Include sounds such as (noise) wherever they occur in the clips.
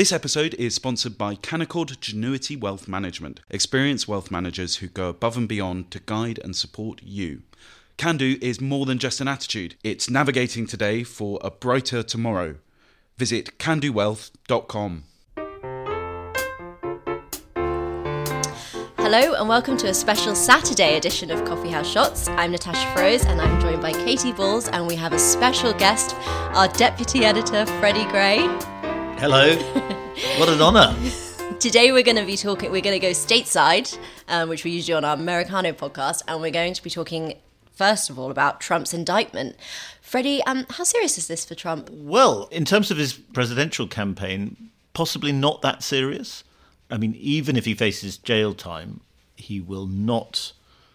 This episode is sponsored by Canaccord Genuity Wealth Management, experienced wealth managers who go above and beyond to guide and support you. Can do is more than just an attitude, it's navigating today for a brighter tomorrow. Visit candowealth.com. Hello and welcome to a special Saturday edition of Coffee House Shots. I'm Natasha Feroze and I'm joined by Katy Balls and we have a special guest, our deputy editor Freddy Gray. Hello. what an honour. (laughs) Today we're going to be talking. We're going to go stateside, um, which we usually do on our Americano podcast, and we're going to be talking first of all about Trump's indictment. Freddy, um, how serious is this for Trump? Well, in terms of his presidential campaign, possibly not that serious. I mean, even if he faces jail time, he will not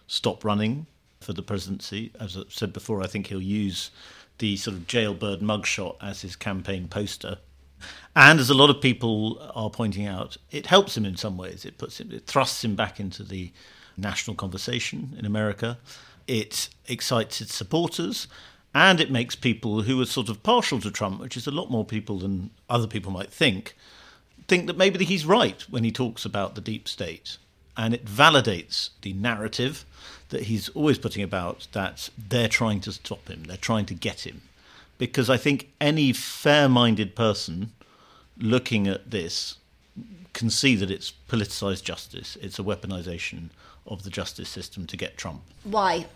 stop running for the presidency. As I said before, I think he'll use the sort of jailbird mugshot as his campaign poster. And as a lot of people are pointing out, it helps him in some ways. It puts him, it thrusts him back into the national conversation in America. It excites its supporters, and it makes people who are sort of partial to Trump, which is a lot more people than other people might think, think that maybe he's right when he talks about the deep state. And it validates the narrative that he's always putting about that they're trying to stop him, they're trying to get him because I think any fair minded person looking at this can see that it's politicized justice, it's a weaponization of the justice system to get Trump. Why?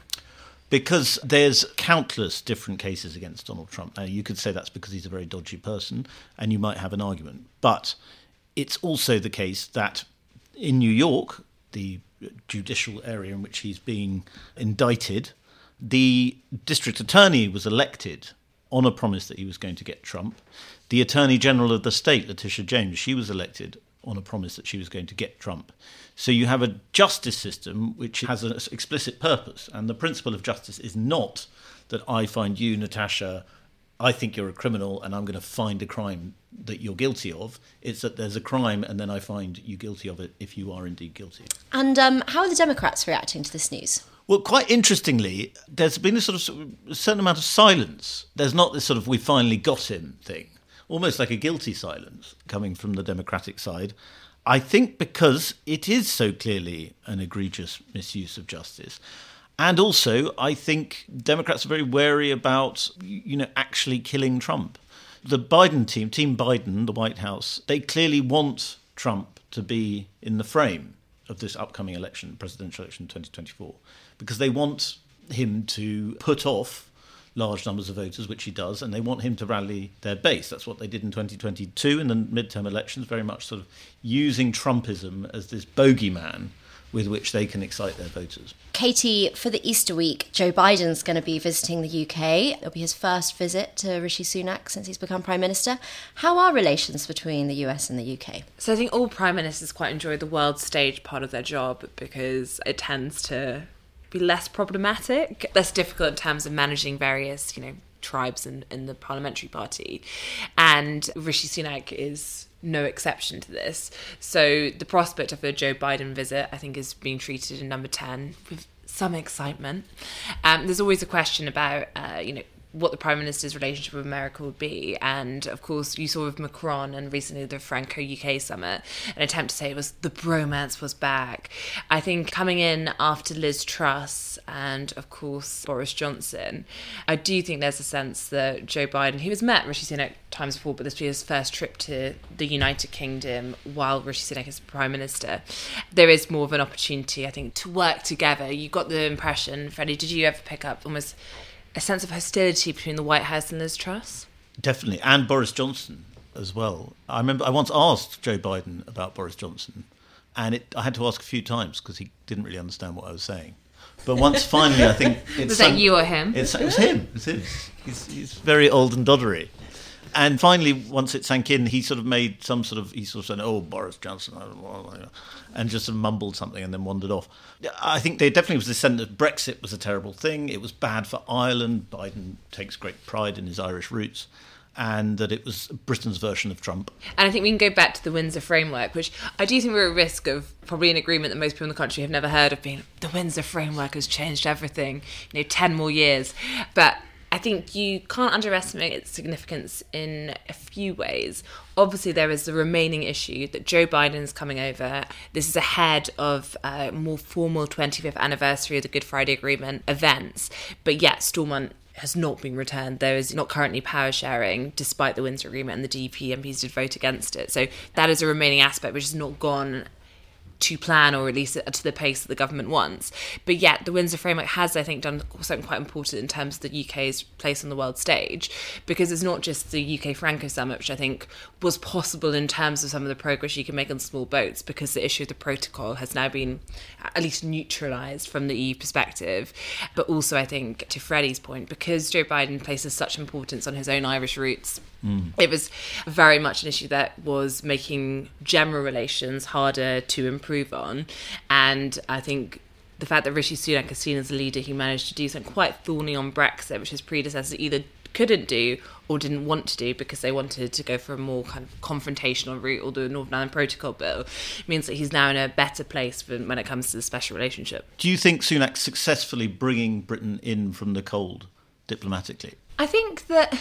Because there's countless different cases against Donald Trump. Now, you could say that's because he's a very dodgy person, and you might have an argument. But it's also the case that in New York, the judicial area in which he's being indicted, the district attorney was elected on a promise that he was going to get Trump. The Attorney General of the state, Letitia James, she was elected on a promise that she was going to get Trump. So you have a justice system which has an explicit purpose. And the principle of justice is not that I find you, Natasha, I think you're a criminal and I'm going to find a crime that you're guilty of. It's that there's a crime and then I find you guilty of it if you are indeed guilty. And um, how are the Democrats reacting to this news? Well, quite interestingly, there's been a sort of a certain amount of silence. There's not this sort of "we finally got him" thing, almost like a guilty silence coming from the Democratic side. I think because it is so clearly an egregious misuse of justice. And also, I think Democrats are very wary about, you know, actually killing Trump. The Biden team, Team Biden, the White House, they clearly want Trump to be in the frame of this upcoming election, presidential election 2024 because they want him to put off large numbers of voters, which he does, and they want him to rally their base. That's what they did in 2022 in the midterm elections, very much sort of using Trumpism as this bogeyman with which they can excite their voters. Katy, for the Easter week, Joe Biden's going to be visiting the UK. It'll be his first visit to Rishi Sunak since he's become Prime Minister. How are relations between the US and the UK? So I think all Prime Ministers quite enjoy the world stage part of their job because it tends to be less problematic, less difficult in terms of managing various, you know, tribes in, in the parliamentary party. And Rishi Sunak is no exception to this. So the prospect of a Joe Biden visit, I think, is being treated in number 10 with some excitement. Um, there's always a question about, uh, you know, what the prime minister's relationship with America would be. And of course, you saw with Macron and recently the Franco UK summit an attempt to say it was the bromance was back. I think coming in after Liz Truss and of course Boris Johnson, I do think there's a sense that Joe Biden, he was met Rishi Sunak times before, but this will be his first trip to the United Kingdom while Rishi Sunak is prime minister. There is more of an opportunity, I think, to work together. You got the impression, Freddy, did you ever pick up almost a sense of hostility between the White House and Liz Truss? Definitely, and Boris Johnson as well. I remember I once asked Joe Biden about Boris Johnson, and it, I had to ask a few times because he didn't really understand what I was saying. But once finally, I think (laughs) it's was that you or him? It's, it was him. It was him. He's, he's very old and doddery. And finally, once it sank in, he sort of made some sort of he sort of said, "Oh, Boris Johnson," uh, and just sort of mumbled something and then wandered off. I think there definitely was this sense that Brexit was a terrible thing. It was bad for Ireland. Biden takes great pride in his Irish roots. And that it was Britain's version of Trump. And I think we can go back to the Windsor framework, which I do think we're at risk of probably an agreement that most people in the country have never heard of being the Windsor framework has changed everything, you know, 10 more years. But I think you can't underestimate its significance in a few ways. Obviously, there is the remaining issue that Joe Biden is coming over. This is ahead of a more formal 25th anniversary of the Good Friday Agreement events, but yet Stormont has not been returned. There is not currently power sharing, despite the Windsor Agreement, and the DUP MPs did vote against it. So that is a remaining aspect which has not gone to plan or at least to the pace that the government wants. But yet, the Windsor Framework has, I think, done something quite important in terms of the UK's place on the world stage, because it's not just the UK Franco Summit, which I think was possible in terms of some of the progress you can make on small boats, because the issue of the protocol has now been at least neutralised from the EU perspective. But also, I think, to Freddy's point, because Joe Biden places such importance on his own Irish roots Mm. It was very much an issue that was making general relations harder to improve on. And I think the fact that Rishi Sunak has seen as a leader who managed to do something quite thorny on Brexit, which his predecessors either couldn't do or didn't want to do because they wanted to go for a more kind of confrontational route or the Northern Ireland Protocol bill means that he's now in a better place when it comes to the special relationship. Do you think Sunak successfully bringing Britain in from the cold diplomatically? I think that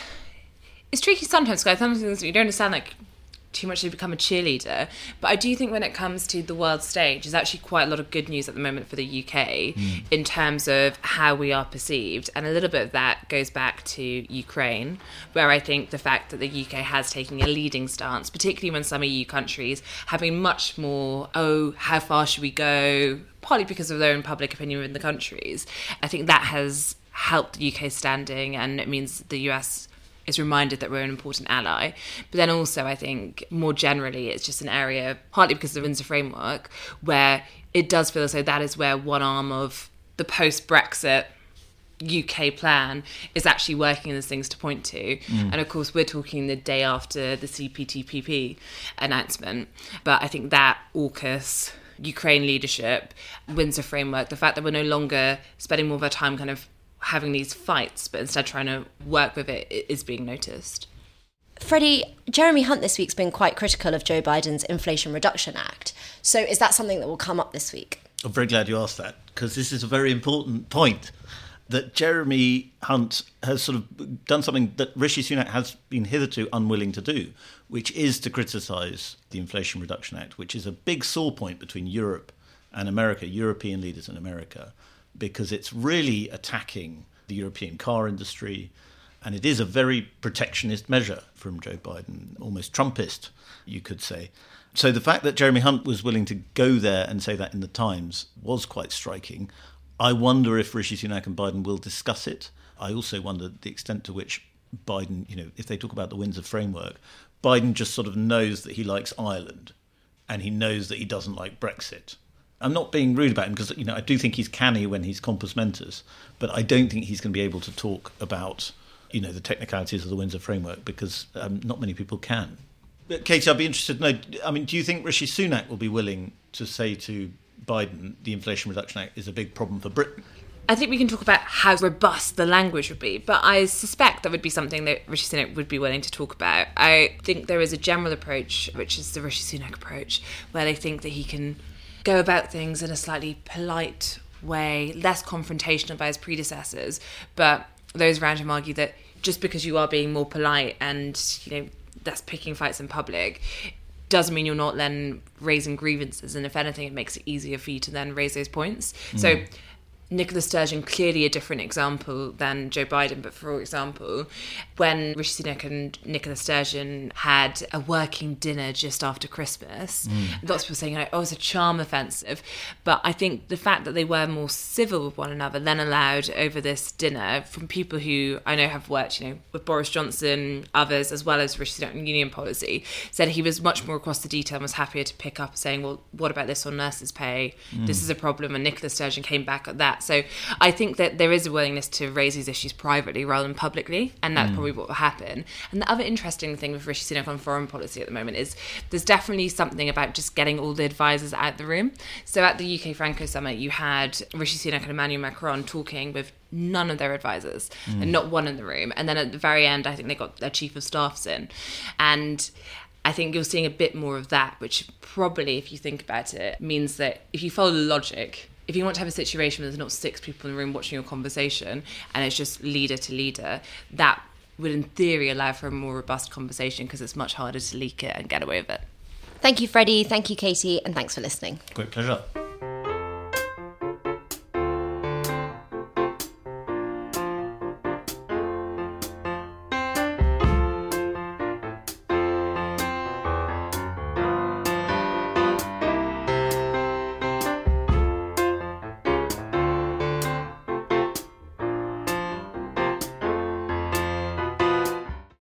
it's tricky sometimes because sometimes you don't understand like too much to become a cheerleader. But I do think when it comes to the world stage, there's actually quite a lot of good news at the moment for the UK mm. in terms of how we are perceived. And a little bit of that goes back to Ukraine, where I think the fact that the UK has taken a leading stance, particularly when some EU countries have been much more, oh, how far should we go? Partly because of their own public opinion within the countries. I think that has helped the UK standing and it means the US is reminded that we're an important ally. But then also, I think more generally, it's just an area, partly because of the Windsor framework, where it does feel as though that is where one arm of the post Brexit UK plan is actually working as things to point to. Mm. And of course, we're talking the day after the CPTPP announcement. But I think that AUKUS, Ukraine leadership, Windsor framework, the fact that we're no longer spending more of our time kind of having these fights, but instead trying to work with it is being noticed. Freddie, Jeremy Hunt this week's been quite critical of Joe Biden's Inflation Reduction Act. So is that something that will come up this week? I'm very glad you asked that because this is a very important point that Jeremy Hunt has sort of done something that Rishi Sunak has been hitherto unwilling to do, which is to criticise the Inflation Reduction Act, which is a big sore point between Europe and America, European leaders in America because it's really attacking the European car industry. And it is a very protectionist measure from Joe Biden, almost Trumpist, you could say. So the fact that Jeremy Hunt was willing to go there and say that in the Times was quite striking. I wonder if Rishi Sunak and Biden will discuss it. I also wonder the extent to which Biden, you know, if they talk about the Windsor framework, Biden just sort of knows that he likes Ireland and he knows that he doesn't like Brexit. I'm not being rude about him because you know I do think he's canny when he's compos mentis, but I don't think he's going to be able to talk about you know the technicalities of the Windsor framework because um, not many people can. But Katy, I'd be interested to know. I mean, do you think Rishi Sunak will be willing to say to Biden the Inflation Reduction Act is a big problem for Britain? I think we can talk about how robust the language would be, but I suspect that would be something that Rishi Sunak would be willing to talk about. I think there is a general approach, which is the Rishi Sunak approach, where they think that he can go about things in a slightly polite way, less confrontational by his predecessors. But those around him argue that just because you are being more polite and you know that's picking fights in public doesn't mean you're not then raising grievances and if anything it makes it easier for you to then raise those points mm. so Nicola Sturgeon clearly a different example than Joe Biden, but for example, when Rishi Sunak and Nicola Sturgeon had a working dinner just after Christmas, mm. lots of people saying, oh, it was a charm offensive. But I think the fact that they were more civil with one another then allowed over this dinner from people who I know have worked, you know, with Boris Johnson, others, as well as Rishi Sunak union policy, said he was much more across the detail and was happier to pick up saying, well, what about this on nurses' pay? Mm. This is a problem. And Nicola Sturgeon came back at that that. So I think that there is a willingness to raise these issues privately rather than publicly, and that's mm. probably what will happen. And the other interesting thing with Rishi Sunak on foreign policy at the moment is there's definitely something about just getting all the advisors out of the room. So at the UK Franco Summit, you had Rishi Sunak and Emmanuel Macron talking with none of their advisors mm. and not one in the room. And then at the very end, I think they got their chief of staffs in. And I think you're seeing a bit more of that, which probably, if you think about it, means that if you follow the logic, if you want to have a situation where there's not six people in the room watching your conversation and it's just leader to leader, that would in theory allow for a more robust conversation because it's much harder to leak it and get away with it. Thank you, Freddy. Thank you, Katy. And thanks for listening. Great pleasure.